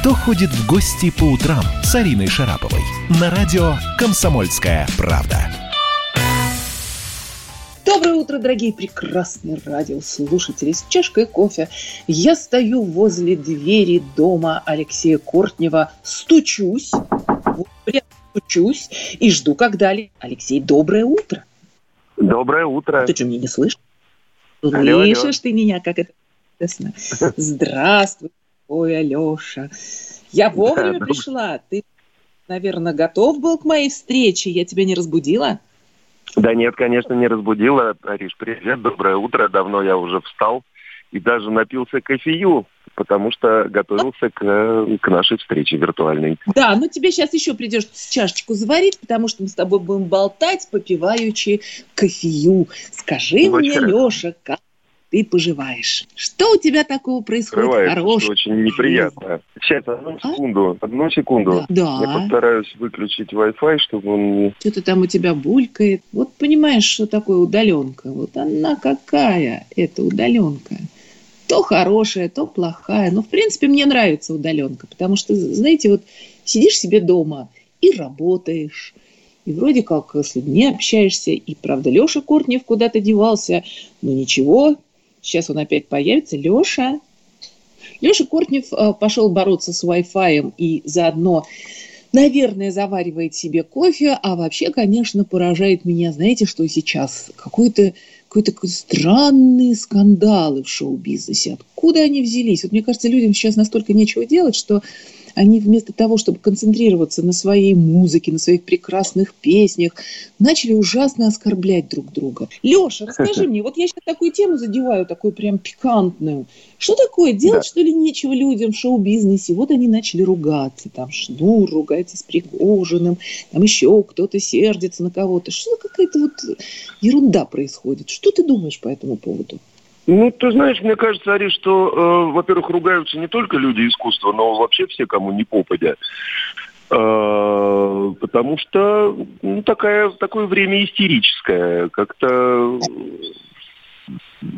«Кто ходит в гости по утрам» с Ариной Шараповой на радио «Комсомольская правда». Доброе утро, дорогие прекрасные радиослушатели. С чашкой кофе я стою возле двери дома Алексея Кортнева, стучусь, вот прям стучусь и жду, когда Алексей, доброе утро. Доброе утро. Ты что, меня не слышишь? Слышишь ты меня, как это чудесно. Здравствуй, ой, Алеша. Я вовремя да, пришла. Ты, наверное, готов был к моей встрече? Я тебя не разбудила? Да нет, конечно, не разбудила. Ариш, привет, доброе утро. Давно я уже встал и даже напился кофею, потому что готовился к, к нашей встрече виртуальной. Да, ну тебе сейчас еще придется чашечку заварить, потому что мы с тобой будем болтать, попивающие кофею. Скажи ну, мне, Леша, как ты поживаешь. Что у тебя такого происходит Скрывается, хорошего? очень неприятно. Сейчас, одну а? секунду, одну секунду. Да. Я постараюсь выключить Wi-Fi, чтобы он. Что-то там у тебя булькает. Вот понимаешь, что такое удаленка? Вот она какая, эта удаленка. То хорошая, то плохая. Но, в принципе, мне нравится удаленка, потому что, знаете, вот сидишь себе дома и работаешь, и вроде как с людьми общаешься, и, правда, Леша Кортнев куда-то девался, но ничего, Сейчас он опять появится. Леша. Леша Кортнев э, пошел бороться с Wi-Fi и заодно, наверное, заваривает себе кофе, а вообще, конечно, поражает меня, знаете, что сейчас? Какой-то какой-то странные скандалы в шоу-бизнесе. Откуда они взялись? Вот мне кажется, людям сейчас настолько нечего делать, что они вместо того, чтобы концентрироваться на своей музыке, на своих прекрасных песнях, начали ужасно оскорблять друг друга. Леша, расскажи мне, вот я сейчас такую тему задеваю, такую прям пикантную. Что такое? Делать, да. что ли, нечего людям в шоу-бизнесе? Вот они начали ругаться. Там Шнур ругается с Пригожиным, там еще кто-то сердится на кого-то. Что какая-то вот ерунда происходит? Что ты думаешь по этому поводу? Ну, ты знаешь, мне кажется, Ари, что, э, во-первых, ругаются не только люди искусства, но вообще все, кому не попадя. Э, потому что ну, такая, такое время истерическое. Как-то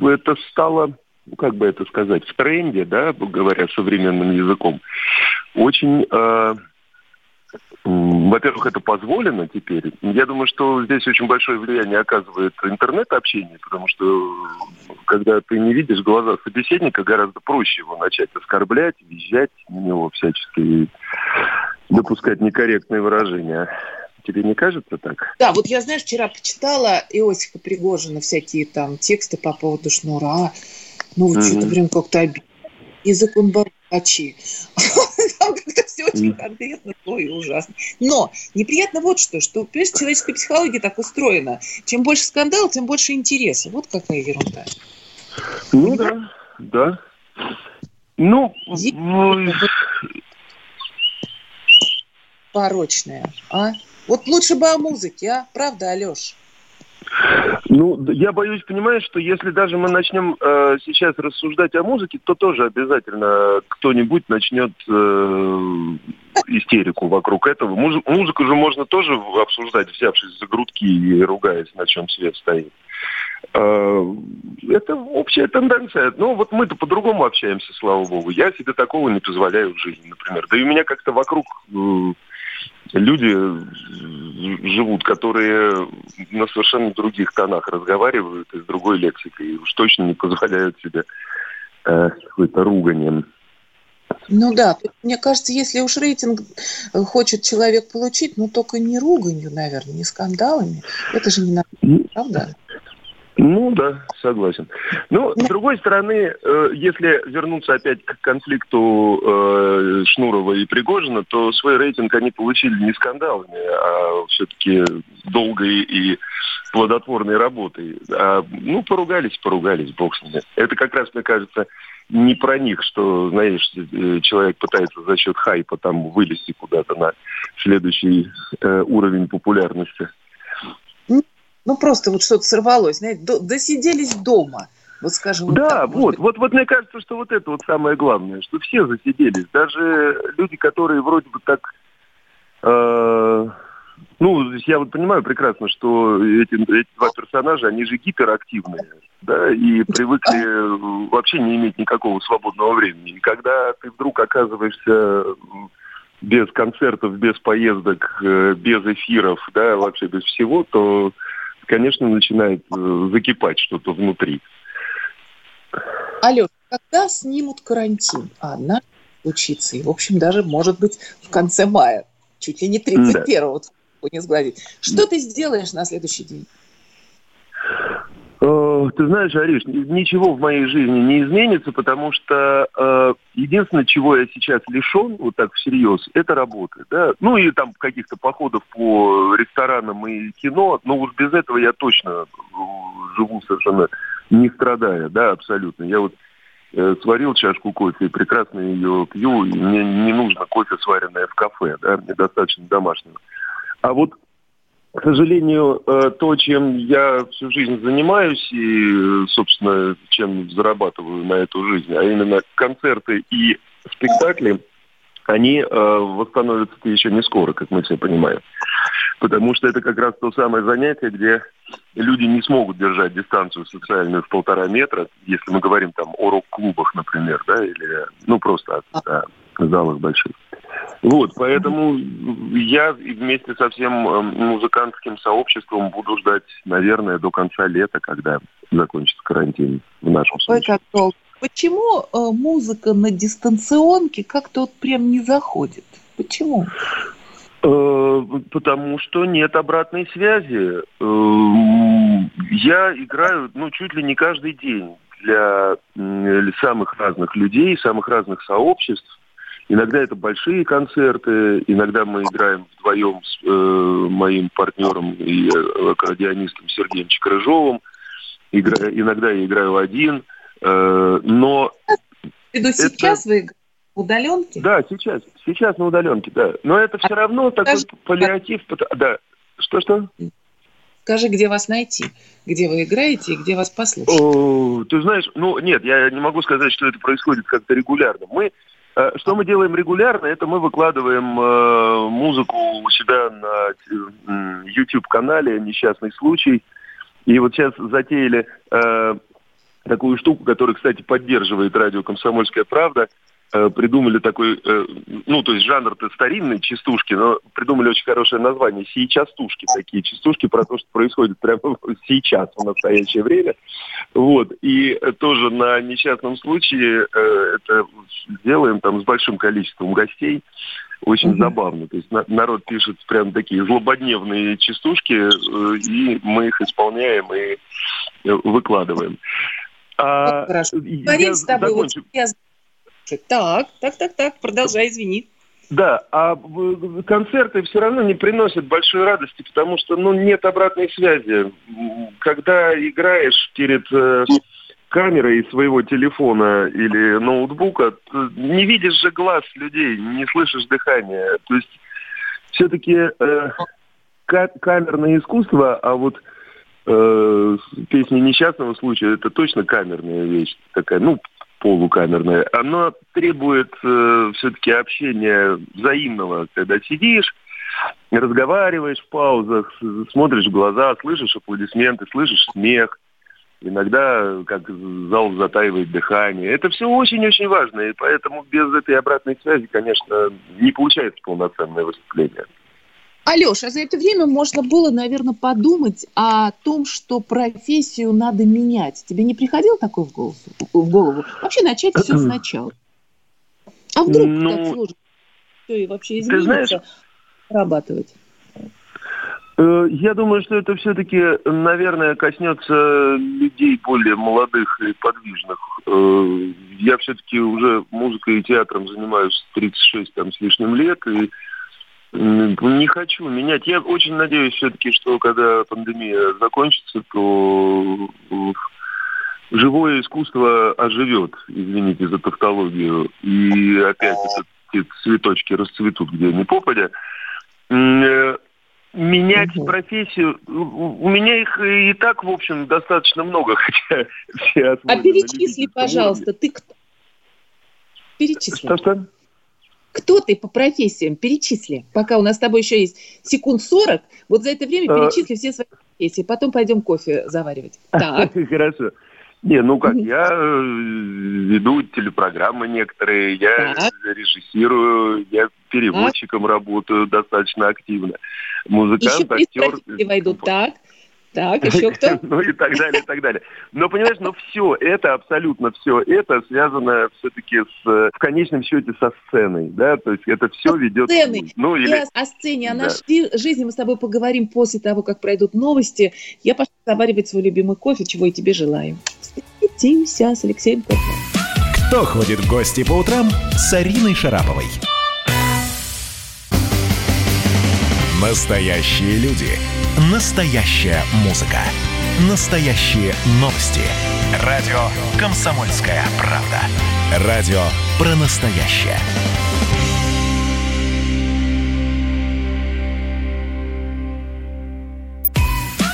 это стало, ну, как бы это сказать, в тренде, да, говоря современным языком. Очень... Э, во-первых, это позволено теперь. Я думаю, что здесь очень большое влияние оказывает интернет-общение, потому что когда ты не видишь глаза собеседника, гораздо проще его начать оскорблять, визжать на него всячески и допускать некорректные выражения. Тебе не кажется так? Да, вот я, знаешь, вчера почитала Иосифа Пригожина всякие там тексты по поводу шнура. Ну, вот mm-hmm. что-то прям как-то обидно. Язык он. Там очень конкретно, то и ужасно. Но неприятно вот что, что, понимаешь, человеческая психология так устроена. Чем больше скандала, тем больше интереса. Вот какая ерунда. Ну да, да. Ну, ну порочная, а? Вот лучше бы о музыке, а? Правда, Алеш? Ну, я боюсь, понимаешь, что если даже мы начнем э, сейчас рассуждать о музыке, то тоже обязательно кто-нибудь начнет э, истерику вокруг этого. Муз- музыку же можно тоже обсуждать, взявшись за грудки и ругаясь, на чем свет стоит. Э, это общая тенденция. Ну, вот мы-то по-другому общаемся, слава богу. Я себе такого не позволяю в жизни, например. Да и у меня как-то вокруг люди живут, которые на совершенно других тонах разговаривают и с другой лексикой. И уж точно не позволяют себе э, какой-то руганием. Ну да, мне кажется, если уж рейтинг хочет человек получить, ну только не руганью, наверное, не скандалами. Это же не надо, правда? Ну да, согласен. Ну, с другой стороны, э, если вернуться опять к конфликту э, Шнурова и Пригожина, то свой рейтинг они получили не скандалами, а все-таки долгой и плодотворной работой. А, ну, поругались, поругались, бог с ними. Это как раз, мне кажется, не про них, что, знаешь, э, человек пытается за счет хайпа там вылезти куда-то на следующий уровень популярности. Ну, просто вот что-то сорвалось, знаете, досиделись дома. Вот скажем да, так, вот, вот, вот мне кажется, что вот это вот самое главное, что все засиделись, даже люди, которые вроде бы так, э, ну, я вот понимаю прекрасно, что эти, эти два персонажа, они же гиперактивные, да, и привыкли вообще не иметь никакого свободного времени. И когда ты вдруг оказываешься без концертов, без поездок, э, без эфиров, да, вообще без всего, то, конечно, начинает э, закипать что-то внутри. Алло, когда снимут карантин? А одна случится. И, в общем, даже, может быть, в конце мая. Чуть ли не 31-го, да. не сглазить. Что ты сделаешь на следующий день? Э, ты знаешь, Ариш, ничего в моей жизни не изменится, потому что э, единственное, чего я сейчас лишен, вот так всерьез, это работы. Да? Ну и там каких-то походов по ресторанам и кино, но уж без этого я точно э, живу совершенно не страдая, да, абсолютно. Я вот э, сварил чашку кофе и прекрасно ее пью, и мне не нужно кофе, сваренное в кафе, да, мне достаточно домашнего. А вот к сожалению, э, то, чем я всю жизнь занимаюсь и, собственно, чем зарабатываю на эту жизнь, а именно концерты и спектакли, они э, восстановятся еще не скоро, как мы все понимаем. Потому что это как раз то самое занятие, где люди не смогут держать дистанцию социальную в полтора метра, если мы говорим там о рок-клубах, например, да, или, ну, просто о, о залах больших. Вот, поэтому я вместе со всем э, музыкантским сообществом буду ждать, наверное, до конца лета, когда закончится карантин в нашем случае. Почему э, музыка на дистанционке как-то вот прям не заходит? Почему? Э, потому что нет обратной связи. Я играю, ну, чуть ли не каждый день для самых разных людей, самых разных сообществ. Иногда это большие концерты, иногда мы играем вдвоем с э, моим партнером и э, аккордеонистом Сергеем Чекрыжовым. Игра... Иногда я играю один, э, но... Это... сейчас вы удаленке? Да, сейчас. Сейчас на удаленке, да. Но это все а равно такой скажи, паллиатив. Да. Что-что? Скажи, где вас найти? Где вы играете и где вас послушать? О, ты знаешь, ну нет, я не могу сказать, что это происходит как-то регулярно. Мы что мы делаем регулярно, это мы выкладываем э, музыку у себя на YouTube-канале «Несчастный случай». И вот сейчас затеяли э, такую штуку, которая, кстати, поддерживает радио «Комсомольская правда». Э, придумали такой, э, ну, то есть жанр-то старинный, частушки, но придумали очень хорошее название «Сейчастушки». Такие частушки про то, что происходит прямо сейчас, в настоящее время. Вот. И тоже на несчастном случае э, это делаем там с большим количеством гостей. Очень mm-hmm. забавно. То есть на, народ пишет прям такие злободневные частушки, э, и мы их исполняем и выкладываем. А, Хорошо. Я с тобой. Вот я так, так, так, так, продолжай, извини. Да, а концерты все равно не приносят большой радости, потому что ну, нет обратной связи. Когда играешь перед э, камерой своего телефона или ноутбука, не видишь же глаз людей, не слышишь дыхания. То есть все-таки э, камерное искусство, а вот э, песня несчастного случая это точно камерная вещь такая, ну, полукамерное, оно требует э, все-таки общения взаимного, когда сидишь, разговариваешь в паузах, смотришь в глаза, слышишь аплодисменты, слышишь смех. Иногда как зал затаивает дыхание. Это все очень-очень важно, и поэтому без этой обратной связи, конечно, не получается полноценное выступление. Алеша, за это время можно было, наверное, подумать о том, что профессию надо менять. Тебе не приходило такое в голову? В голову? Вообще начать все сначала. А вдруг ну, так сложно все и вообще изменится, знаешь, зарабатывать? Э, я думаю, что это все-таки, наверное, коснется людей более молодых и подвижных. Э, я все-таки уже музыкой и театром занимаюсь 36 там, с лишним лет, и не хочу менять. Я очень надеюсь все-таки, что когда пандемия закончится, то живое искусство оживет, извините за тавтологию, и опять эти цветочки расцветут где ни попадя. Э, менять угу. профессию, у меня их и так, в общем, достаточно много, хотя все А перечисли, пожалуйста, ты кто? Перечисли. Что-что? Кто ты по профессиям? Перечисли. Пока у нас с тобой еще есть секунд 40, вот за это время а. перечисли все свои профессии. Потом пойдем кофе заваривать. Так. Хорошо. Не, ну как, я э, веду телепрограммы некоторые, я так. режиссирую, я переводчиком так. работаю достаточно активно. Музыкант, Еще актер. войдут, так. Так, еще кто? ну и так далее, и так далее. Но понимаешь, но все это, абсолютно все это связано все-таки с, в конечном счете со сценой, да, то есть это все ведет... Сцены. Ну, или... О сцене, о нашей жизни мы с тобой поговорим после того, как пройдут новости. Я пошла заваривать свой любимый кофе, чего и тебе желаю. Встретимся с Алексеем Кофе. Кто ходит в гости по утрам с Ариной Шараповой? Настоящие люди. Настоящая музыка. Настоящие новости. Радио «Комсомольская правда». Радио про настоящее.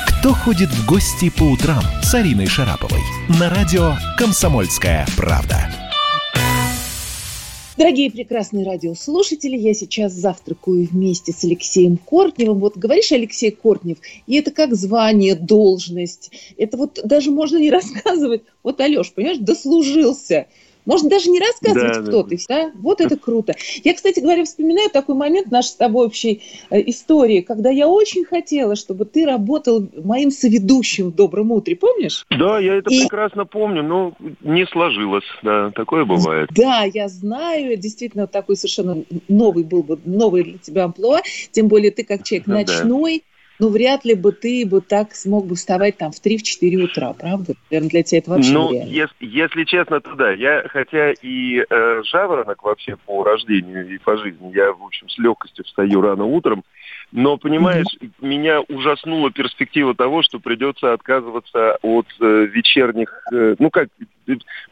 Кто ходит в гости по утрам с Ариной Шараповой? На радио «Комсомольская правда». Дорогие прекрасные радиослушатели, я сейчас завтракаю вместе с Алексеем Кортневым. Вот говоришь, Алексей Кортнев, и это как звание, должность. Это вот даже можно не рассказывать. Вот, Алеш, понимаешь, дослужился. Можно даже не рассказывать, да, кто да. ты. Да? Вот это круто. Я, кстати говоря, вспоминаю такой момент нашей с тобой общей э, истории, когда я очень хотела, чтобы ты работал моим соведущим в «Добром утре». Помнишь? Да, я это И... прекрасно помню, но не сложилось. Да, такое бывает. Да, я знаю. Действительно, такой совершенно новый был бы, новый для тебя амплуа. Тем более ты как человек ночной. Ну, вряд ли бы ты бы так смог бы вставать там в 3-4 утра, правда? Наверное, для тебя это вообще Ну, если, если честно, то да. Я, хотя и э, жаворонок вообще по рождению и по жизни, я, в общем, с легкостью встаю рано утром, но, понимаешь, mm-hmm. меня ужаснула перспектива того, что придется отказываться от э, вечерних... Э, ну как,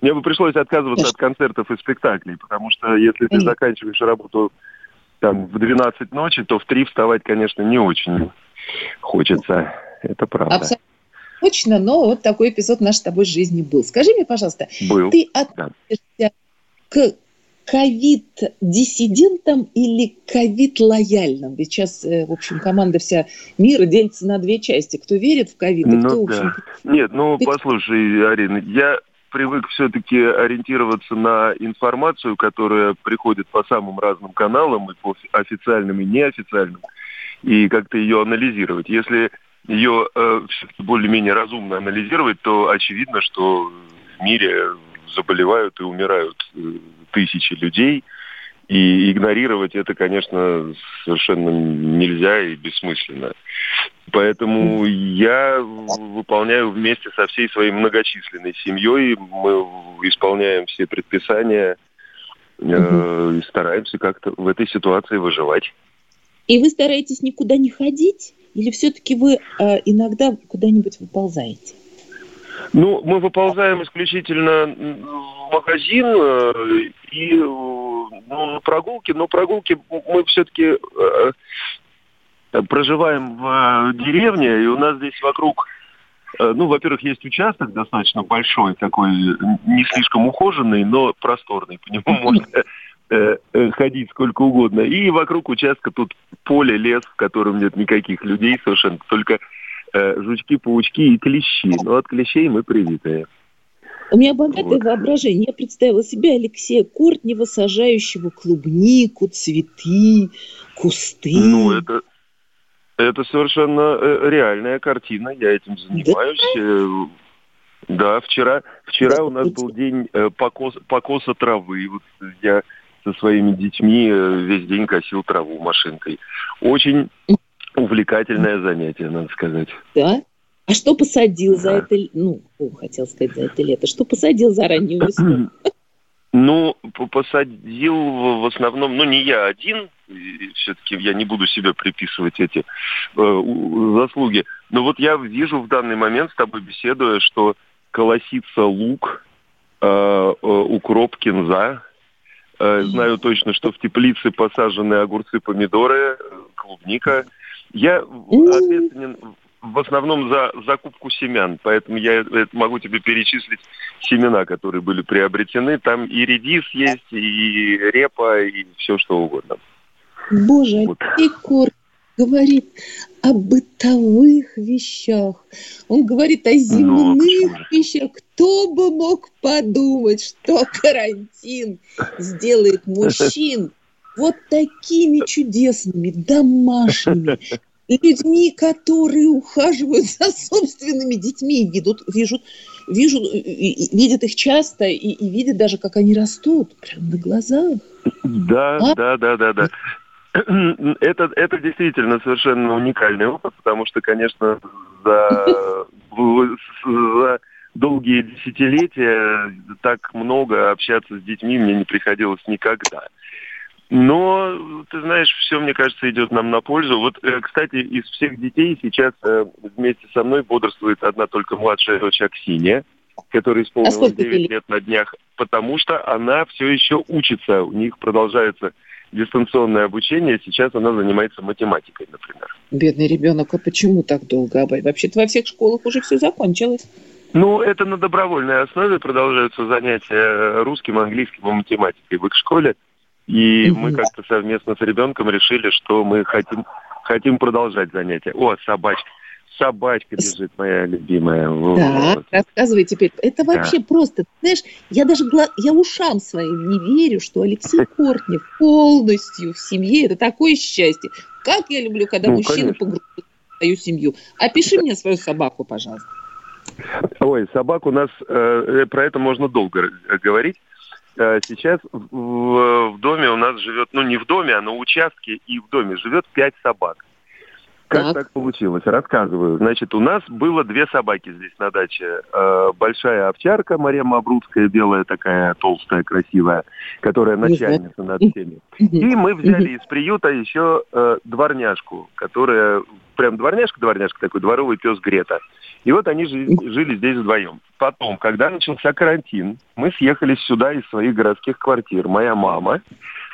мне бы пришлось отказываться от концертов и спектаклей, потому что если ты заканчиваешь работу там в 12 ночи, то в 3 вставать, конечно, не очень хочется. Это правда. Абсолютно точно, но вот такой эпизод нашей с тобой жизни был. Скажи мне, пожалуйста, был. ты относишься да. к ковид-диссидентам или ковид-лояльным? Ведь сейчас, э, в общем, команда вся мира делится на две части. Кто верит в ковид, ну, кто, да. в общем... Нет, ну, послушай, Арина, я привык все-таки ориентироваться на информацию, которая приходит по самым разным каналам, и по официальным, и неофициальным и как-то ее анализировать. Если ее э, более-менее разумно анализировать, то очевидно, что в мире заболевают и умирают э, тысячи людей, и игнорировать это, конечно, совершенно нельзя и бессмысленно. Поэтому я выполняю вместе со всей своей многочисленной семьей, мы исполняем все предписания э, и стараемся как-то в этой ситуации выживать. И вы стараетесь никуда не ходить? Или все-таки вы э, иногда куда-нибудь выползаете? Ну, мы выползаем исключительно в магазин э, и э, ну, на прогулки, но прогулки мы все-таки э, проживаем в э, деревне, и у нас здесь вокруг, ну, во-первых, есть участок достаточно большой, такой не слишком ухоженный, но просторный, по нему можно Э, э, ходить сколько угодно. И вокруг участка тут поле, лес, в котором нет никаких людей совершенно, только э, жучки, паучки и клещи. Но от клещей мы привитые. У меня богатое вот. воображение. Я представила себе Алексея Кортнева, сажающего клубнику, цветы, кусты. Ну, это, это совершенно реальная картина. Я этим занимаюсь. Да? Да, вчера, вчера да, у нас был день покос, покоса травы. Вот я со своими детьми э, весь день косил траву машинкой. Очень увлекательное занятие, надо сказать. Да? А что посадил да. за это, ну, о, хотел сказать за это лето, что посадил за раннюю весну? Ну, посадил в основном, ну, не я один, все-таки я не буду себе приписывать эти э, заслуги, но вот я вижу в данный момент, с тобой беседуя, что колосится лук, э, э, укроп, кинза, знаю точно, что в теплице посажены огурцы, помидоры, клубника. Я ответственен в основном за закупку семян, поэтому я могу тебе перечислить семена, которые были приобретены. Там и редис есть, и репа, и все что угодно. Боже, вот. Кор говорит о бытовых вещах. Он говорит о ну, земных ну, вещах. Кто бы мог подумать, что карантин сделает мужчин вот такими чудесными, домашними, людьми, которые ухаживают за собственными детьми, ведут, вижу, вижу, видят их часто и, и видят даже, как они растут, прямо на глазах. Да, а? да, да, да, да. Это, это действительно совершенно уникальный опыт, потому что, конечно, за, за долгие десятилетия так много общаться с детьми мне не приходилось никогда. Но, ты знаешь, все, мне кажется, идет нам на пользу. Вот, э, кстати, из всех детей сейчас э, вместе со мной бодрствует одна только младшая дочь Аксинья, которая исполнилась а 9 лет на днях, потому что она все еще учится. У них продолжается дистанционное обучение. Сейчас она занимается математикой, например. Бедный ребенок, а почему так долго? Вообще-то во всех школах уже все закончилось. Ну, это на добровольной основе продолжаются занятия русским, английским и математикой в их школе. И угу. мы как-то совместно с ребенком решили, что мы хотим, хотим продолжать занятия. О, собачка. Собачка бежит, моя любимая. Да, вот. рассказывай теперь. Это вообще да. просто, знаешь, я даже я ушам своим не верю, что Алексей Кортнев полностью в семье. Это такое счастье. Как я люблю, когда ну, мужчина погружает в свою семью. Опиши мне свою собаку, пожалуйста. Ой, собак у нас, э, про это можно долго говорить. Э, сейчас в, в доме у нас живет, ну не в доме, а на участке и в доме живет пять собак. Как так. так получилось? Рассказываю. Значит, у нас было две собаки здесь на даче. Э, большая овчарка, Мария Мабрудская, белая такая, толстая, красивая, которая начальница над всеми. И мы взяли из приюта еще э, дворняжку, которая, прям дворняжка-дворняжка такой, дворовый пес Грета. И вот они жили, жили здесь вдвоем. Потом, когда начался карантин, мы съехали сюда из своих городских квартир. Моя мама,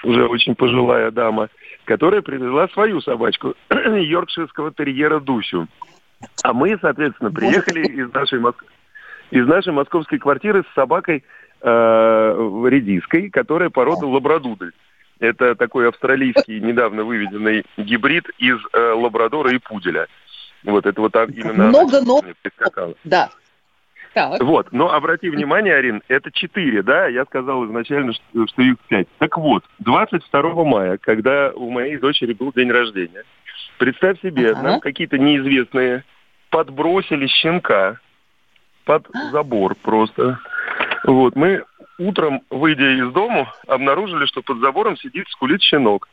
уже очень пожилая дама, которая привезла свою собачку, йоркширского терьера Дусю. А мы, соответственно, приехали из нашей, из нашей московской квартиры с собакой э, редиской, которая порода лабрадудель. Это такой австралийский, недавно выведенный гибрид из э, лабрадора и пуделя. Вот это вот именно много, но... Да. Так. Вот, но обрати внимание, Арин, это четыре, да? Я сказал изначально, что, что их пять. Так вот, 22 мая, когда у моей дочери был день рождения, представь себе, ага. нам какие-то неизвестные подбросили щенка под забор просто. Вот, мы утром, выйдя из дому, обнаружили, что под забором сидит, скулит щенок.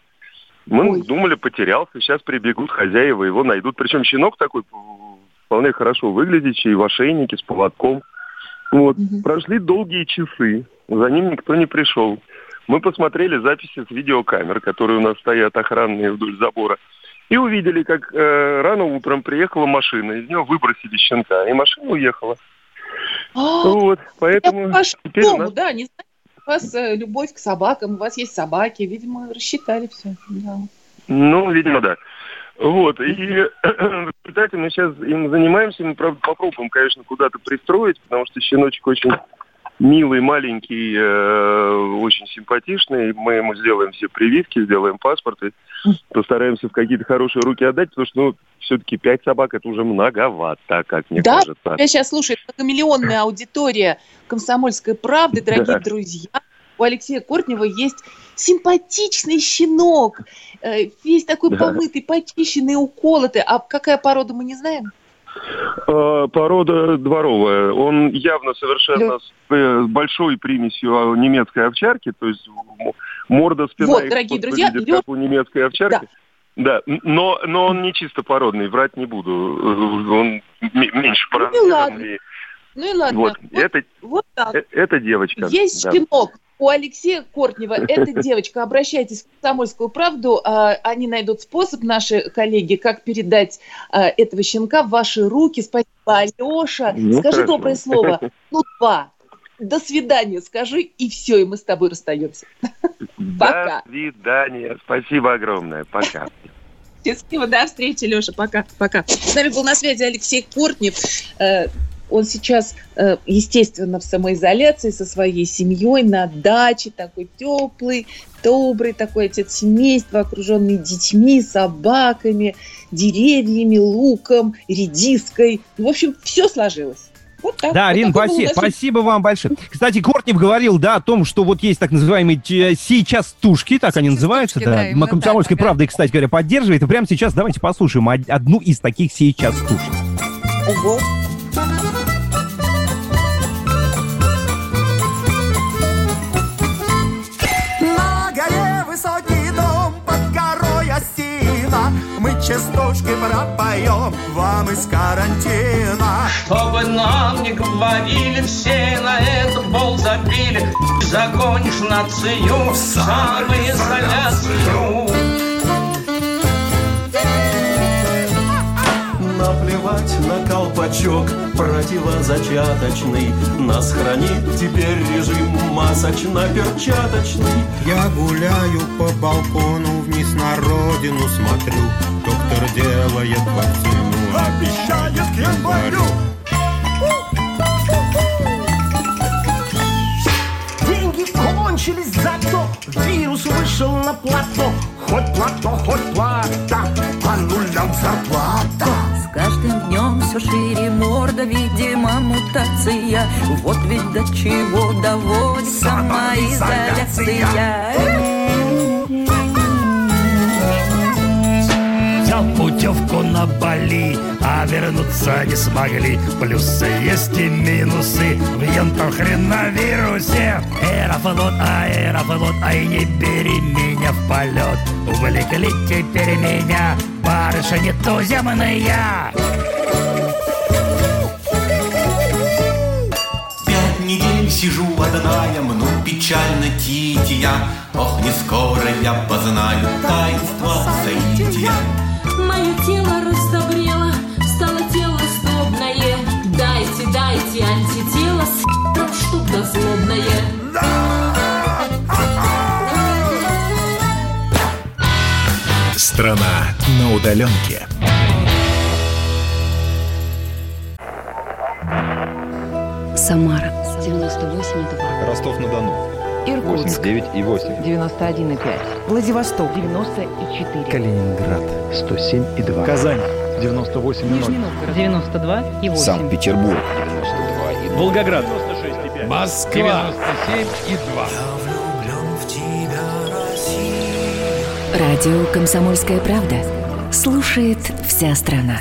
Мы Ой. думали, потерялся, сейчас прибегут хозяева, его найдут. Причем щенок такой вполне хорошо выглядящий, в ошейнике, с поводком. Вот. Угу. Прошли долгие часы, за ним никто не пришел. Мы посмотрели записи с видеокамер, которые у нас стоят охранные вдоль забора, и увидели, как э, рано утром приехала машина, из нее выбросили щенка, и машина уехала. А, вот, поэтому теперь дому, нас... да, не знаю у вас э, любовь к собакам, у вас есть собаки, видимо, рассчитали все. Да. Ну, видимо, да. Вот, и в результате мы сейчас им занимаемся, мы, правда, попробуем, конечно, куда-то пристроить, потому что щеночек очень милый, маленький, э, очень симпатичный. Мы ему сделаем все прививки, сделаем паспорт и постараемся в какие-то хорошие руки отдать, потому что, ну, все-таки пять собак это уже многовато, как мне да? кажется. Да, сейчас слушает многомиллионная аудитория комсомольской правды, дорогие да. друзья. У Алексея Кортнева есть симпатичный щенок, э, весь такой да. помытый, почищенный, уколотый. А какая порода, мы не знаем? Э, порода дворовая. Он явно совершенно с э, большой примесью немецкой овчарки, то есть морда, спина вот, дорогие друзья, выглядит, как у немецкой овчарки. Да. Да, но, но он не чисто породный, врать не буду. Он меньше по ну, и ладно. Ну и ладно. Вот, вот, это, вот так. Это девочка. Есть да. щенок, у Алексея Кортнева эта девочка. Обращайтесь в «Комсомольскую правду». А, они найдут способ, наши коллеги, как передать а, этого щенка в ваши руки. Спасибо, Алеша. Ну, скажи хорошо. доброе слово. Ну, два. До свидания, скажи, и все, и мы с тобой расстаемся. Пока. До свидания. Спасибо огромное. Пока. Счастливо, до встречи, Леша. Пока. Пока. С нами был на связи Алексей Кортнев. Э, Он сейчас, э, естественно, в самоизоляции со своей семьей на даче, такой теплый, добрый такой отец семейства, окруженный детьми, собаками, деревьями, луком, редиской. В общем, все сложилось. Вот так. Да, вот Рин, спасибо, спасибо вам большое. Кстати, Кортнев говорил, да, о том, что вот есть так называемые сейчас тушки, так они называются, да. да Комсомольская так, правда, кстати говоря, поддерживает. И прямо сейчас давайте послушаем одну из таких сейчас тушек. Ого. Частушки пропоем вам из карантина. Чтобы нам не говорили, все на этот бол забили. Загонишь нацию в самоизоляцию. наплевать на колпачок противозачаточный. Нас хранит теперь режим масочно-перчаточный. Я гуляю по балкону, вниз на родину смотрю. Доктор делает вакцину, обещает к январю. Деньги кончились, зато вирус вышел на плато. Хоть плато, хоть плата, по нулям зарплата каждым днем все шире морда, видимо, мутация. Вот ведь до чего доводит самоизоляция. Взял на Бали, а вернуться не смогли. Плюсы есть и минусы в ентохреновирусе. Аэрофлот, аэрофлот, ай не бери меня в полет. Увлекли теперь меня барышни туземные. Пять недель сижу одна, я мну печально тития. Ох, не скоро я познаю таинство соития. Мое тело раздобрело, стало тело сдобное. Дайте, дайте антитело, с***, чтоб злобное. Страна на удаленке. Самара 98,2. Ростов-на-Дону. Иркутск. 89 и 8. 91,5. Владивосток. 94. Калининград. 107 и 2. Казань. 98 и 0. Нижний Новгород. 92 и 8. Санкт-Петербург. 92 и 0. Волгоград. 96 и 5. Москва. 97 и 2. Радио «Комсомольская правда». Слушает вся страна.